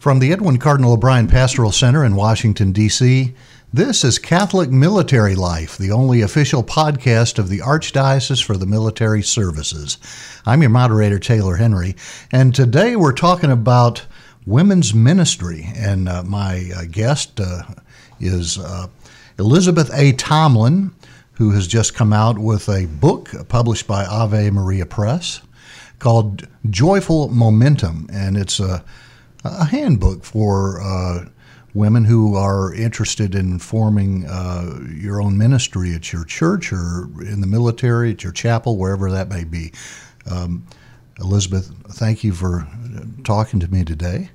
From the Edwin Cardinal O'Brien Pastoral Center in Washington, D.C., this is Catholic Military Life, the only official podcast of the Archdiocese for the Military Services. I'm your moderator, Taylor Henry, and today we're talking about women's ministry. And uh, my uh, guest uh, is uh, Elizabeth A. Tomlin, who has just come out with a book published by Ave Maria Press called Joyful Momentum. And it's a a handbook for uh, women who are interested in forming uh, your own ministry at your church or in the military, at your chapel, wherever that may be. Um, Elizabeth, thank you for talking to me today.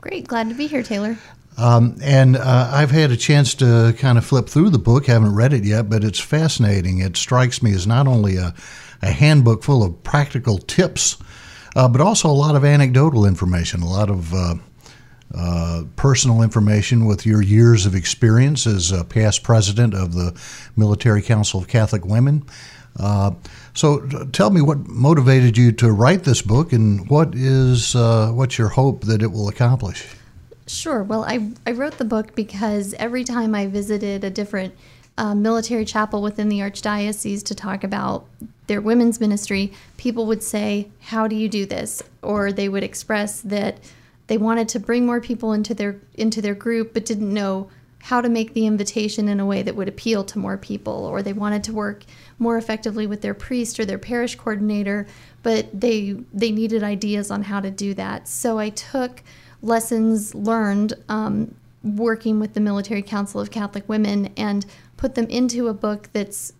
Great, glad to be here, Taylor. Um, and uh, I've had a chance to kind of flip through the book. Haven't read it yet, but it's fascinating. It strikes me as not only a, a handbook full of practical tips uh, but also a lot of anecdotal information, a lot of uh, uh, personal information with your years of experience as a past president of the Military Council of Catholic Women. Uh, so, tell me what motivated you to write this book, and what is uh, what's your hope that it will accomplish? Sure. Well, I I wrote the book because every time I visited a different military chapel within the archdiocese to talk about their women's ministry, people would say, "How do you do this?" Or they would express that they wanted to bring more people into their into their group, but didn't know how to make the invitation in a way that would appeal to more people, or they wanted to work more effectively with their priest or their parish coordinator, but they they needed ideas on how to do that. So I took lessons learned um, working with the Military Council of Catholic Women and put them into a book that's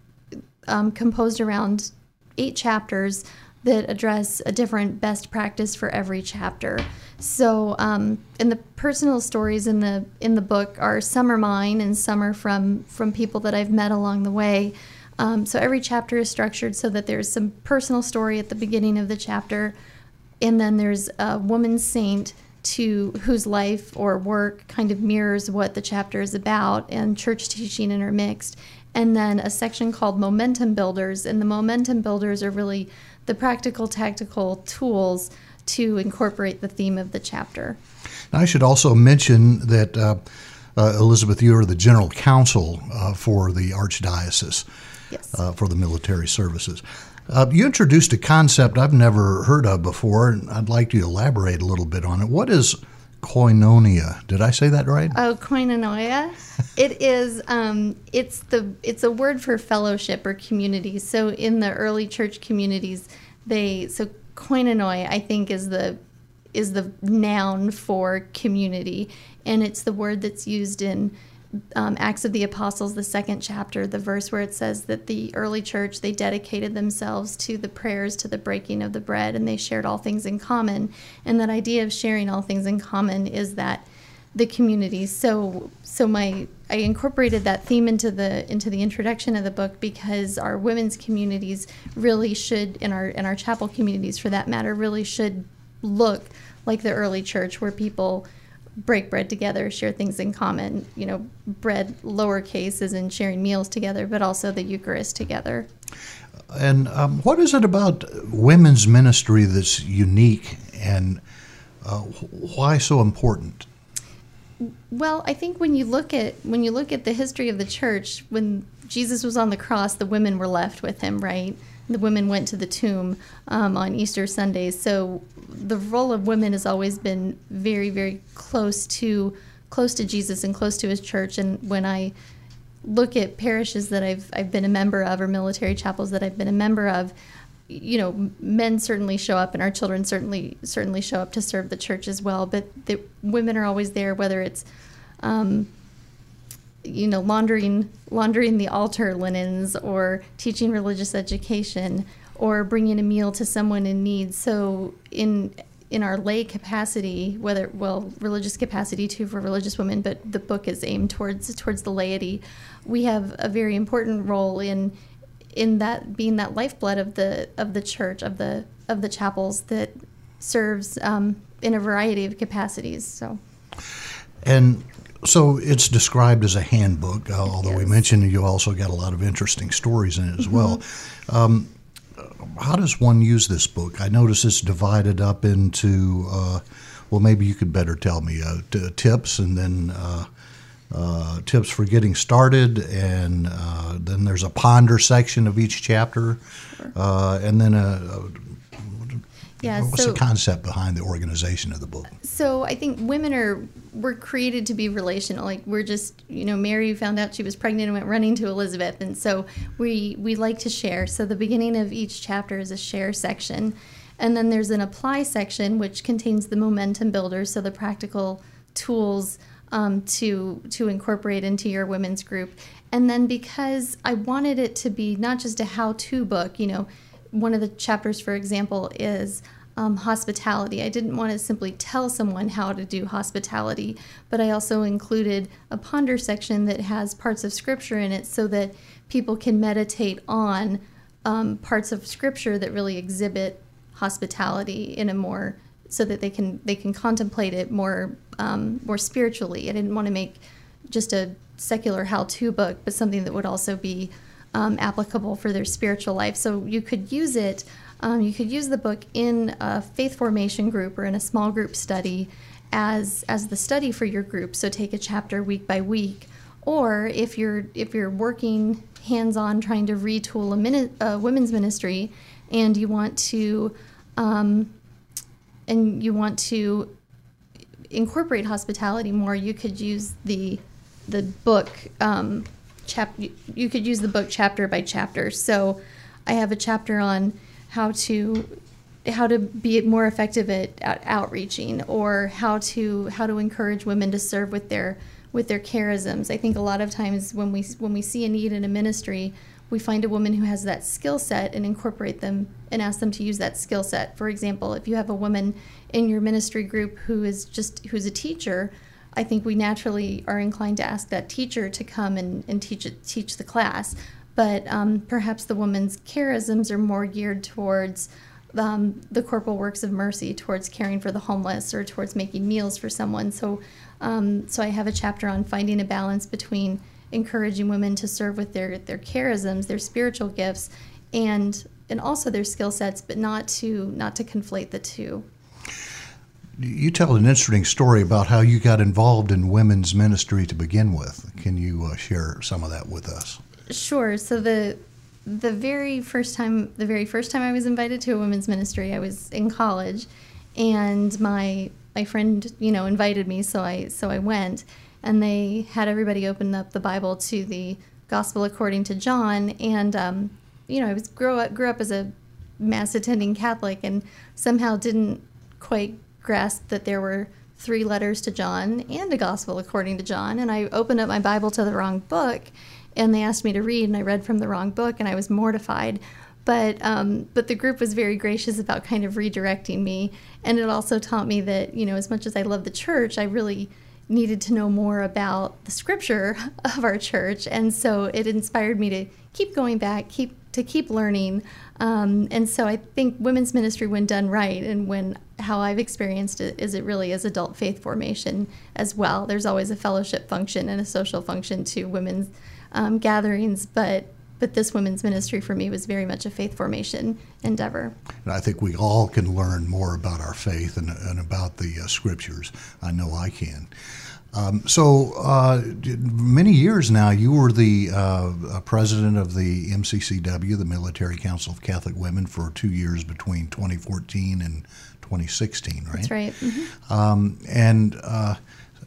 um, composed around eight chapters that address a different best practice for every chapter. So, um, and the personal stories in the in the book are some are mine and some are from from people that I've met along the way. Um, so every chapter is structured so that there's some personal story at the beginning of the chapter, and then there's a woman saint to whose life or work kind of mirrors what the chapter is about, and church teaching intermixed and then a section called Momentum Builders. And the Momentum Builders are really the practical, tactical tools to incorporate the theme of the chapter. Now, I should also mention that uh, uh, Elizabeth, you are the general counsel uh, for the Archdiocese yes. Uh, for the military services. Uh, you introduced a concept I've never heard of before, and I'd like you to elaborate a little bit on it. What is koinonia. Did I say that right? Oh, koinonia. it is. Um, it's the. It's a word for fellowship or community. So in the early church communities, they so koinonoi I think is the is the noun for community, and it's the word that's used in um, Acts of the Apostles, the second chapter, the verse where it says that the early church they dedicated themselves to the prayers, to the breaking of the bread, and they shared all things in common. And that idea of sharing all things in common is that the community. So, so my I incorporated that theme into the into the introduction of the book because our women's communities really should, in our in our chapel communities for that matter, really should look like the early church, where people break bread together, share things in common. You know, bread lowercase is in sharing meals together, but also the Eucharist together. And um, what is it about women's ministry that's unique, and uh, why so important? Well, I think when you look at when you look at the history of the church, when Jesus was on the cross, the women were left with him, right? The women went to the tomb um, on Easter Sundays. So the role of women has always been very, very close to close to Jesus and close to His church. And when I look at parishes that I've I've been a member of or military chapels that I've been a member of, you know, men certainly show up, and our children certainly certainly show up to serve the church as well. But the women are always there, whether it's um, you know laundering laundering the altar linens or teaching religious education or bringing a meal to someone in need. So in in our lay capacity whether well religious capacity too for religious women but the book is aimed towards towards the laity we have a very important role in in that being that lifeblood of the of the church of the of the chapels that serves um, in a variety of capacities so. And so it's described as a handbook, uh, although yes. we mentioned you also got a lot of interesting stories in it as mm-hmm. well. Um, how does one use this book? I notice it's divided up into uh, well, maybe you could better tell me uh, t- tips and then uh, uh, tips for getting started, and uh, then there's a ponder section of each chapter, uh, and then a, a Yeah, what's so the concept behind the organization of the book? so I think women are we're created to be relational. Like we're just you know Mary found out she was pregnant and went running to Elizabeth, and so we we like to share. So the beginning of each chapter is a share section, and then there's an apply section which contains the momentum builders, so the practical tools um, to to incorporate into your women's group. And then because I wanted it to be not just a how-to book, you know, one of the chapters, for example, is um, hospitality. I didn't want to simply tell someone how to do hospitality, but I also included a ponder section that has parts of scripture in it so that people can meditate on um, parts of scripture that really exhibit hospitality in a more so that they can they can contemplate it more um, more spiritually. I didn't want to make just a secular how-to book, but something that would also be um, applicable for their spiritual life. So you could use it. Um, you could use the book in a faith formation group or in a small group study as as the study for your group. So take a chapter week by week, or if you're if you're working hands-on trying to retool a, mini, a women's ministry, and you want to um, and you want to incorporate hospitality more, you could use the the book um, chap. You could use the book chapter by chapter. So, I have a chapter on how to how to be more effective at, at outreaching, or how to how to encourage women to serve with their with their charisms. I think a lot of times when we when we see a need in a ministry, we find a woman who has that skill set and incorporate them and ask them to use that skill set. For example, if you have a woman in your ministry group who is just who's a teacher, I think we naturally are inclined to ask that teacher to come and, and teach it, teach the class. But um, perhaps the woman's charisms are more geared towards um, the corporal works of mercy, towards caring for the homeless, or towards making meals for someone. So, um, so I have a chapter on finding a balance between encouraging women to serve with their their charisms, their spiritual gifts, and and also their skill sets, but not to not to conflate the two. You tell an interesting story about how you got involved in women's ministry to begin with. Can you uh, share some of that with us? Sure. So the the very first time the very first time I was invited to a women's ministry, I was in college, and my my friend you know invited me, so I so I went, and they had everybody open up the Bible to the Gospel according to John, and um, you know I was grow up grew up as a mass attending Catholic, and somehow didn't quite grasp that there were three letters to John and a gospel according to John. And I opened up my Bible to the wrong book, and they asked me to read, and I read from the wrong book, and I was mortified. But um, but the group was very gracious about kind of redirecting me, and it also taught me that you know as much as I love the church, I really needed to know more about the scripture of our church, and so it inspired me to keep going back, keep to keep learning. Um, and so I think women's ministry, when done right, and when how I've experienced it, is it really is adult faith formation as well. There's always a fellowship function and a social function to women's um, gatherings, but but this women's ministry for me was very much a faith formation endeavor. And I think we all can learn more about our faith and, and about the uh, scriptures. I know I can. Um, so, uh, many years now, you were the uh, president of the MCCW, the Military Council of Catholic Women, for two years between 2014 and 2016, right? That's right. Mm-hmm. Um, and uh,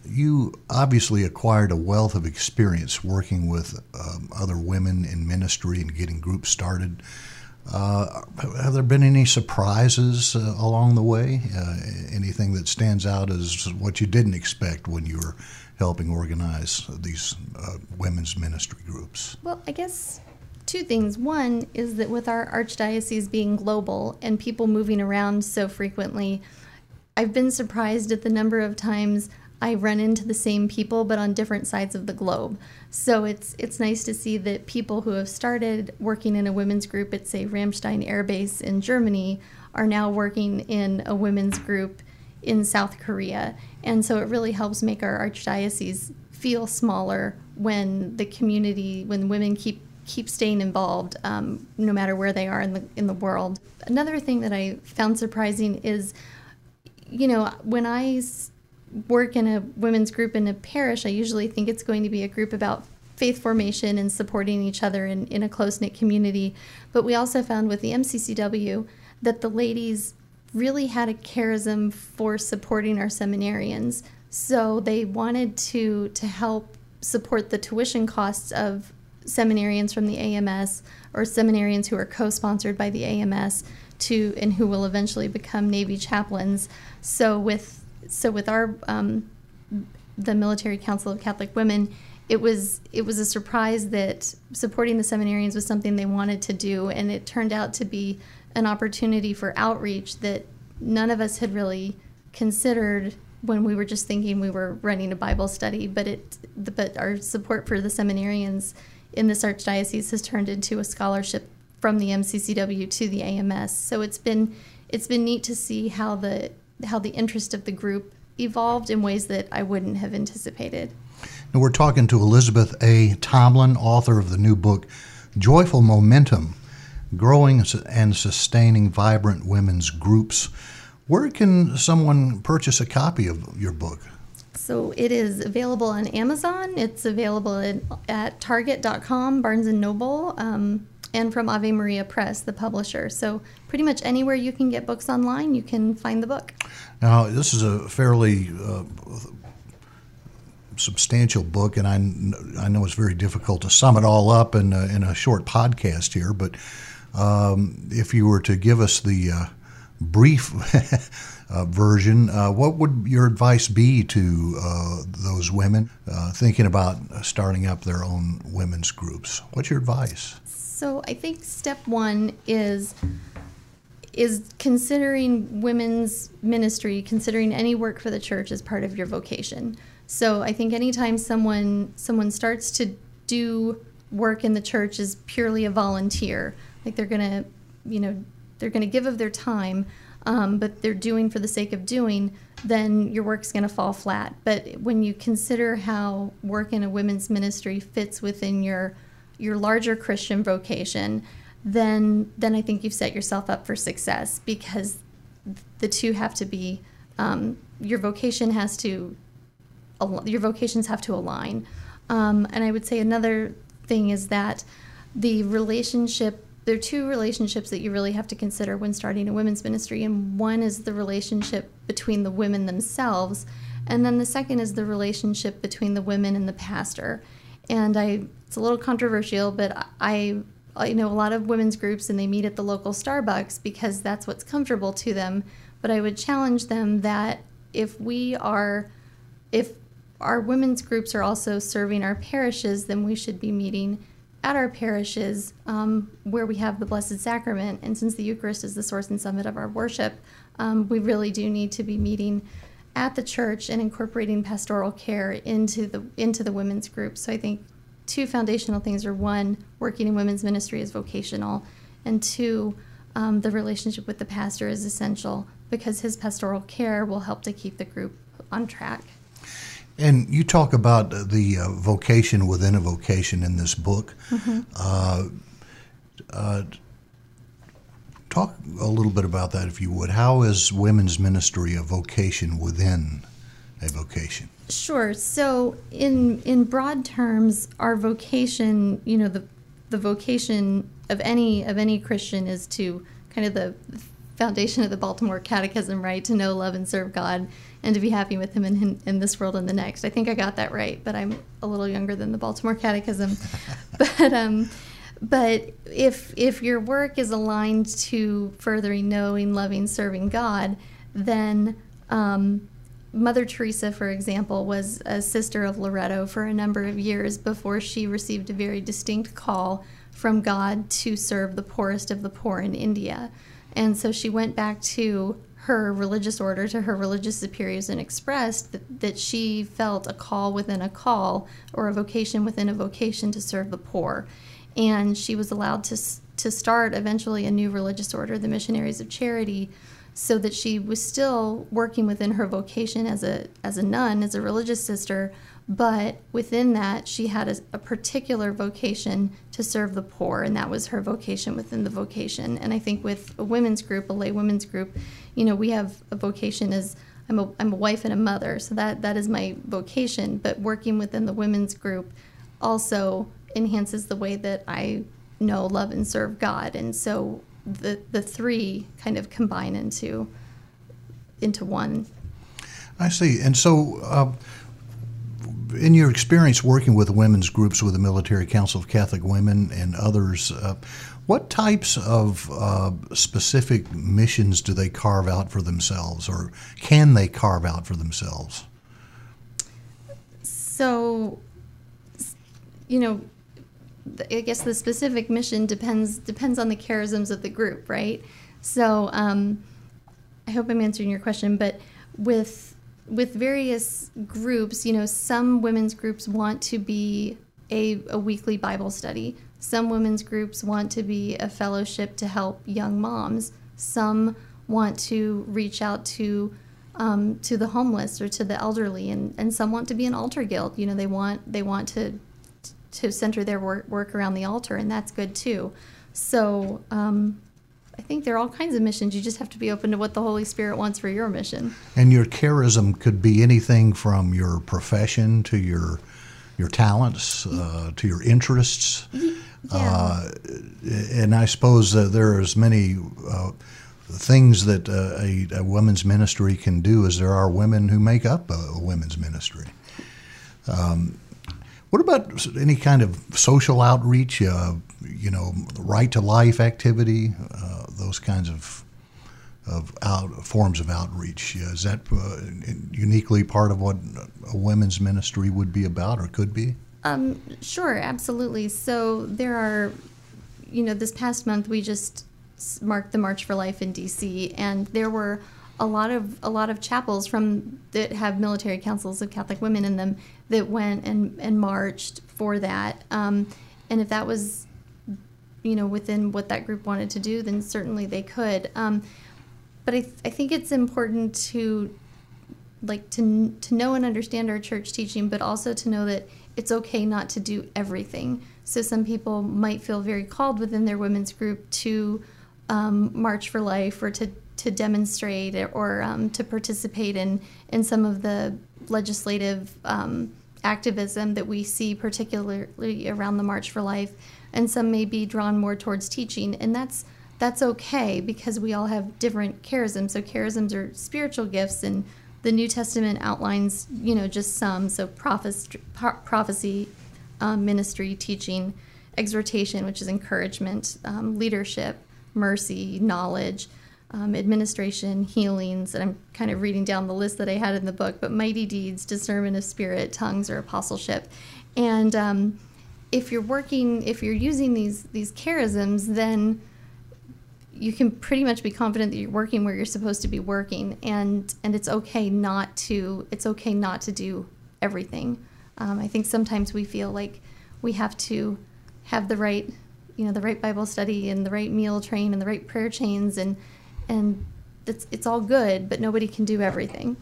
you obviously acquired a wealth of experience working with um, other women in ministry and getting groups started. Uh, have there been any surprises uh, along the way? Uh, anything that stands out as what you didn't expect when you were helping organize these uh, women's ministry groups? Well, I guess two things. One is that with our archdiocese being global and people moving around so frequently, I've been surprised at the number of times I run into the same people but on different sides of the globe. So it's it's nice to see that people who have started working in a women's group at say Ramstein Air Base in Germany are now working in a women's group in South Korea. And so it really helps make our archdiocese feel smaller when the community when women keep keep staying involved um, no matter where they are in the in the world. Another thing that I found surprising is you know, when I work in a women's group in a parish, I usually think it's going to be a group about faith formation and supporting each other in, in a close knit community. But we also found with the MCCW that the ladies really had a charism for supporting our seminarians. So they wanted to to help support the tuition costs of seminarians from the AMS or seminarians who are co-sponsored by the AMS to and who will eventually become Navy chaplains. So with so with our um, the Military Council of Catholic Women, it was it was a surprise that supporting the seminarians was something they wanted to do, and it turned out to be an opportunity for outreach that none of us had really considered when we were just thinking we were running a Bible study. But it but our support for the seminarians in this archdiocese has turned into a scholarship from the MCCW to the AMS. So it's been it's been neat to see how the how the interest of the group evolved in ways that I wouldn't have anticipated. And we're talking to Elizabeth A. Tomlin, author of the new book, Joyful Momentum Growing and Sustaining Vibrant Women's Groups. Where can someone purchase a copy of your book? So it is available on Amazon. It's available at, at Target.com, Barnes and Noble, um, and from Ave Maria Press, the publisher. So pretty much anywhere you can get books online, you can find the book. Now, this is a fairly uh, substantial book, and I, I know it's very difficult to sum it all up in a, in a short podcast here, but um, if you were to give us the uh, brief version, uh, what would your advice be to uh, those women uh, thinking about starting up their own women's groups? What's your advice? So I think step one is is considering women's ministry, considering any work for the church as part of your vocation. So I think anytime someone someone starts to do work in the church is purely a volunteer, like they're gonna, you know, they're gonna give of their time, um, but they're doing for the sake of doing, then your work's gonna fall flat. But when you consider how work in a women's ministry fits within your your larger Christian vocation, then then I think you've set yourself up for success because the two have to be um, your vocation has to your vocations have to align. Um, and I would say another thing is that the relationship, there are two relationships that you really have to consider when starting a women's ministry. And one is the relationship between the women themselves. And then the second is the relationship between the women and the pastor. And I, it's a little controversial, but I, I know a lot of women's groups and they meet at the local Starbucks because that's what's comfortable to them. But I would challenge them that if we are, if our women's groups are also serving our parishes, then we should be meeting at our parishes um, where we have the Blessed Sacrament. And since the Eucharist is the source and summit of our worship, um, we really do need to be meeting at the church and incorporating pastoral care into the into the women's group. So I think two foundational things are one, working in women's ministry is vocational, and two, um, the relationship with the pastor is essential because his pastoral care will help to keep the group on track. And you talk about the uh, vocation within a vocation in this book. Mm-hmm. Uh, uh, talk a little bit about that, if you would. How is women's ministry a vocation within a vocation? Sure. So, in in broad terms, our vocation, you know, the the vocation of any of any Christian is to kind of the foundation of the Baltimore Catechism, right? To know, love, and serve God, and to be happy with Him in, in this world and the next. I think I got that right, but I'm a little younger than the Baltimore Catechism. but um, but if if your work is aligned to furthering knowing, loving, serving God, then um, Mother Teresa, for example, was a sister of Loreto for a number of years before she received a very distinct call from God to serve the poorest of the poor in India. And so she went back to her religious order, to her religious superiors, and expressed that, that she felt a call within a call or a vocation within a vocation to serve the poor. And she was allowed to, to start eventually a new religious order, the Missionaries of Charity, so that she was still working within her vocation as a as a nun, as a religious sister, but within that she had a, a, particular vocation to serve the poor and that was her vocation within the vocation and i think with a women's group a lay women's group you know we have a vocation as i'm a, I'm a wife and a mother so that that is my vocation but working within the women's group also enhances the way that i know love and serve god and so the the three kind of combine into into one. I see and so uh, in your experience working with women's groups with the Military Council of Catholic Women and others, uh, what types of uh, specific missions do they carve out for themselves, or can they carve out for themselves? So, you know, I guess the specific mission depends depends on the charisms of the group, right? So, um, I hope I'm answering your question, but with with various groups, you know, some women's groups want to be a, a weekly Bible study. Some women's groups want to be a fellowship to help young moms. Some want to reach out to um, to the homeless or to the elderly, and, and some want to be an altar guild. You know, they want they want to to center their work, work around the altar, and that's good too. So um, I think there are all kinds of missions. You just have to be open to what the Holy Spirit wants for your mission. And your charism could be anything from your profession to your your talents uh, to your interests. Yeah. Uh, and I suppose uh, there are as many uh, things that uh, a, a, women's ministry can do as there are women who make up a, a women's ministry. Um, what about any kind of social outreach? Uh, you know, right to life activity, uh, those kinds of of out, forms of outreach. Is that uh, uniquely part of what a women's ministry would be about or could be? Um, sure, absolutely. So there are, you know, this past month we just marked the March for Life in D.C. and there were a lot of a lot of chapels from that have military councils of Catholic women in them that went and, and marched for that. Um, and if that was you know within what that group wanted to do, then certainly they could. Um, but I, th- I think it's important to like to to know and understand our church teaching, but also to know that it's okay not to do everything. So some people might feel very called within their women's group to um, march for life or to to demonstrate or um, to participate in in some of the legislative um, activism that we see, particularly around the March for Life and some may be drawn more towards teaching, and that's that's okay because we all have different charisms. So charisms are spiritual gifts, and the New Testament outlines, you know, just some. So prophecy, prophecy um, ministry, teaching, exhortation, which is encouragement, um, leadership, mercy, knowledge, um, administration, healings. And I'm kind of reading down the list that I had in the book, but mighty deeds, discernment of spirit, tongues, or apostleship. And um, if you're working, if you're using these these charisms, then you can pretty much be confident that you're working where you're supposed to be working, and and it's okay not to it's okay not to do everything. Um, I think sometimes we feel like we have to have the right, you know, the right Bible study and the right meal train and the right prayer chains, and and it's it's all good, but nobody can do everything.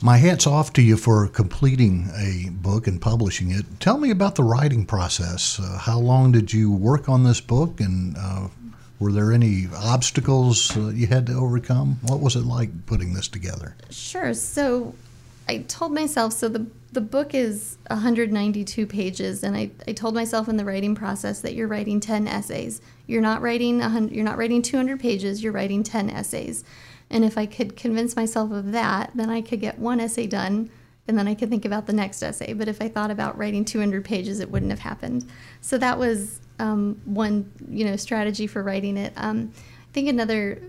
My hat's off to you for completing a book and publishing it. Tell me about the writing process. Uh, how long did you work on this book, and uh, were there any obstacles uh, you had to overcome? What was it like putting this together? Sure. So I told myself so the the book is 192 pages, and I, I told myself in the writing process that you're writing 10 essays. You're not writing you're not writing 200 pages. You're writing 10 essays. And if I could convince myself of that, then I could get one essay done and then I could think about the next essay. But if I thought about writing 200 pages, it wouldn't have happened. So that was um, one, you know, strategy for writing it. Um, I think another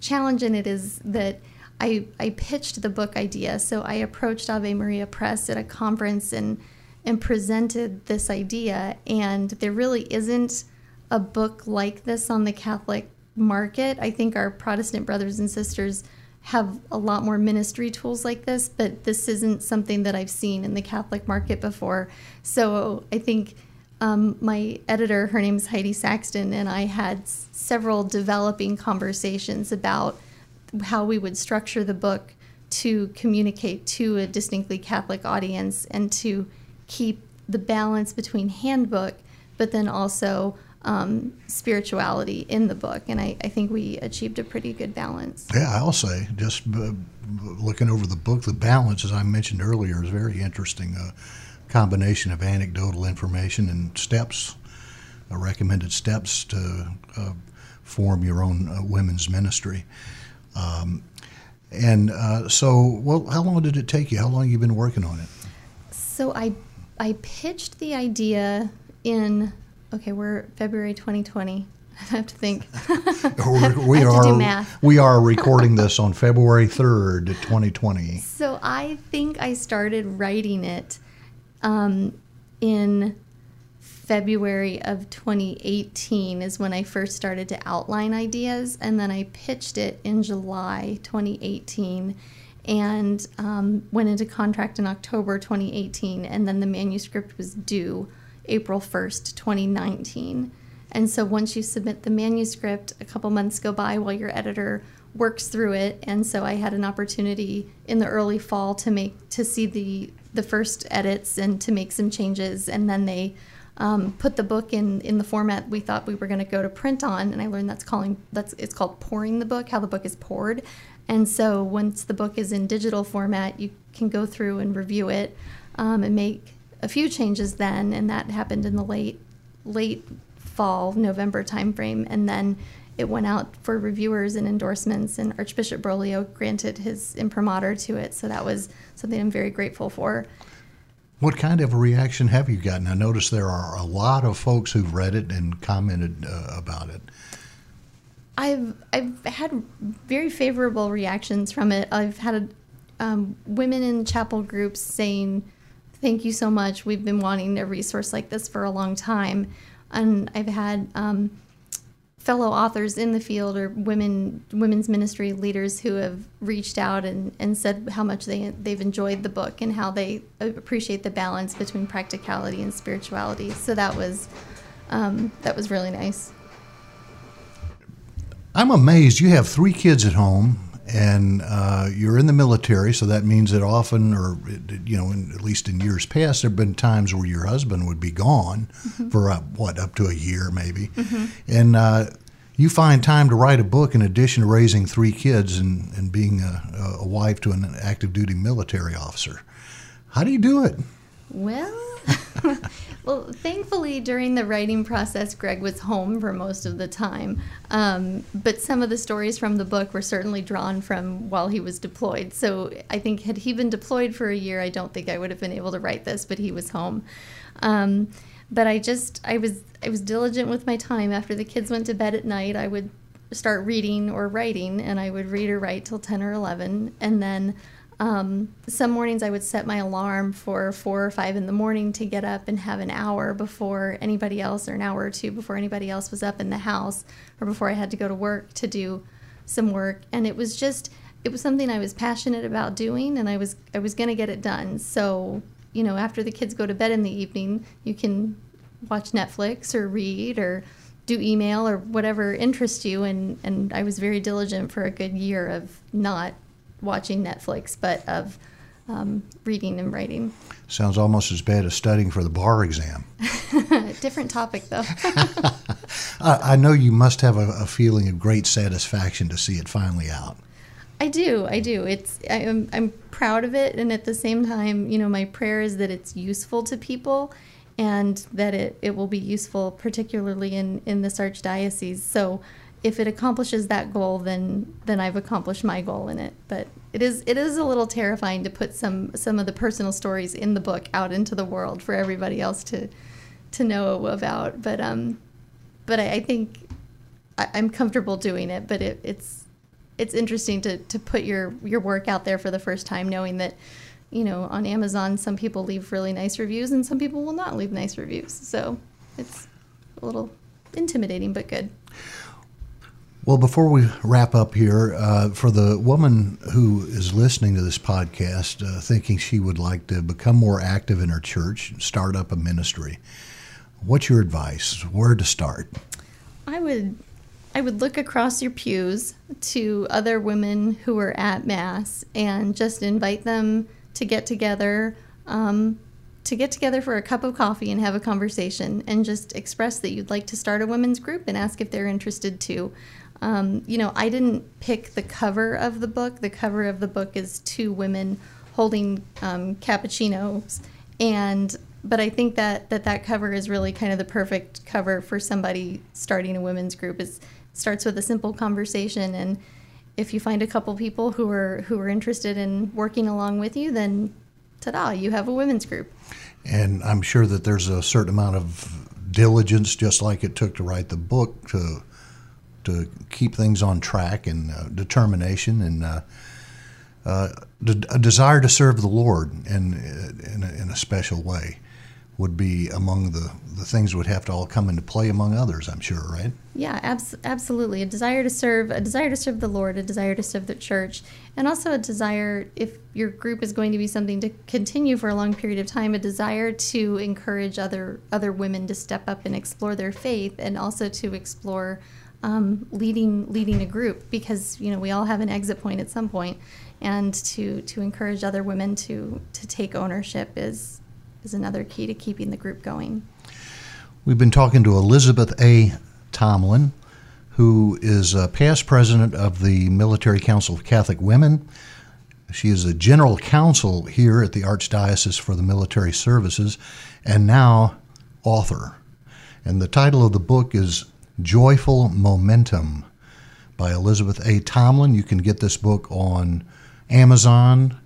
challenge in it is that I, I pitched the book idea. So I approached Ave Maria Press at a conference and and presented this idea. And there really isn't a book like this on the Catholic market. I think our Protestant brothers and sisters have a lot more ministry tools like this, but this isn't something that I've seen in the Catholic market before. So I think um, my editor, her name is Heidi Saxton, and I had several developing conversations about how we would structure the book to communicate to a distinctly Catholic audience and to keep the balance between handbook, but then also um, spirituality in the book. And I, I, think we achieved a pretty good balance. Yeah, I'll say, just uh, looking over the book, the balance, as I mentioned earlier, is very interesting. A combination of anecdotal information and steps, uh, recommended steps to uh, form your own uh, women's ministry. Um, and uh, so, well, how long did it take you? How long have you been working on it? So I I pitched the idea in okay, we're February 2020. I have to think. we are we are recording this on February 3rd, 2020. So I think I started writing it um, in February of 2018 is when I first started to outline ideas, and then I pitched it in July 2018 and um, went into contract in October 2018, and then the manuscript was due April 1st, 2019. And so once you submit the manuscript, a couple months go by while your editor works through it, and so I had an opportunity in the early fall to make to see the the first edits and to make some changes, and then they um, put the book in in the format we thought we were going to go to print on, and I learned that's calling that's it's called pouring the book, how the book is poured. And so once the book is in digital format, you can go through and review it um, and make a few changes then, and that happened in the late late fall November timeframe, and then it went out for reviewers and endorsements, and Archbishop Broglio granted his imprimatur to it. So that was something I'm very grateful for. What kind of a reaction have you gotten? I notice there are a lot of folks who've read it and commented uh, about it. I've I've had very favorable reactions from it. I've had um, women in chapel groups saying, "Thank you so much. We've been wanting a resource like this for a long time," and I've had um, fellow authors in the field or women women's ministry leaders who have reached out and, and said how much they they've enjoyed the book and how they appreciate the balance between practicality and spirituality. So that was um, that was really nice. I'm amazed. You have three kids at home, and uh, you're in the military, so that means that often, or you know, in, at least in years past, there have been times where your husband would be gone mm-hmm. for uh, what up to a year, maybe, mm-hmm. and uh, you find time to write a book in addition to raising three kids and, and being a, a wife to an active duty military officer. How do you do it? Well, well, thankfully during the writing process, Greg was home for most of the time. Um, but some of the stories from the book were certainly drawn from while he was deployed. So I think had he been deployed for a year, I don't think I would have been able to write this. But he was home. Um, but I just I was I was diligent with my time. After the kids went to bed at night, I would start reading or writing, and I would read or write till ten or eleven, and then. Um, some mornings I would set my alarm for four or five in the morning to get up and have an hour before anybody else, or an hour or two before anybody else was up in the house, or before I had to go to work to do some work. And it was just, it was something I was passionate about doing, and I was I was going to get it done. So you know, after the kids go to bed in the evening, you can watch Netflix or read or do email or whatever interests you. And, and I was very diligent for a good year of not watching Netflix, but of um, reading and writing. Sounds almost as bad as studying for the bar exam. Different topic, though. I know you must have a, a feeling of great satisfaction to see it finally out. I do. I do. It's I, am I'm proud of it, and at the same time, you know, my prayer is that it's useful to people, and that it, it will be useful, particularly in in this archdiocese. So, if it accomplishes that goal, then then I've accomplished my goal in it. But it is it is a little terrifying to put some some of the personal stories in the book out into the world for everybody else to to know about. But um, but I, I think I, am comfortable doing it. But it, it's it's interesting to, to put your, your work out there for the first time, knowing that, you know, on Amazon, some people leave really nice reviews and some people will not leave nice reviews. So it's a little intimidating, but good. Well, before we wrap up here, uh, for the woman who is listening to this podcast, uh, thinking she would like to become more active in her church, and start up a ministry, what's your advice? Where to start? I would I would look across your pews to other women who were at Mass and just invite them to get together, um, to get together for a cup of coffee and have a conversation and just express that you'd like to start a women's group and ask if they're interested too. Um, you know, I didn't pick the cover of the book. The cover of the book is two women holding um, cappuccinos, and but I think that, that that cover is really kind of the perfect cover for somebody starting a women's group. It starts with a simple conversation, and if you find a couple people who are who are interested in working along with you, then ta-da, you have a women's group. And I'm sure that there's a certain amount of diligence, just like it took to write the book, to to keep things on track and uh, determination and uh, uh, a desire to serve the Lord in in a, in a, special way would be among the, the things would have to all come into play among others i'm sure right? Yeah abs- absolutely. A desire to serve a desire to serve the lord a desire to serve the church and also a desire if your group is going to be something to continue for a long period of time a desire to encourage other other women to step up and explore their faith and also to explore um, leading leading a group because you know we all have an exit point at some point, and to to encourage other women to to take ownership is is another key to keeping the group going. We've been talking to Elizabeth A. Tomlin, who is a past president of the Military Council of Catholic Women. She is a general counsel here at the Archdiocese for the Military Services, and now author. And the title of the book is Joyful Momentum by Elizabeth A. Tomlin. You can get this book on Amazon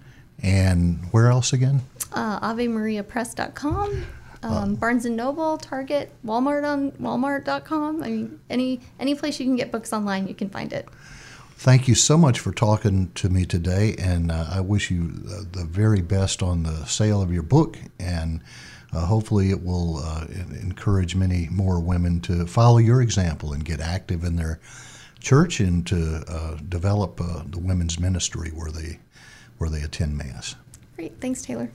and where else again? Uh, AveMariaPress.com. Um, uh, Barnes and Noble, Target, Walmart on Walmart.com. I mean, any any place you can get books online, you can find it. Thank you so much for talking to me today, and uh, I wish you the very best on the sale of your book and uh, hopefully it will uh, encourage many more women to follow your example and get active in their church and to uh, develop uh, the women's ministry where they where they attend mass. Great, thanks, Taylor.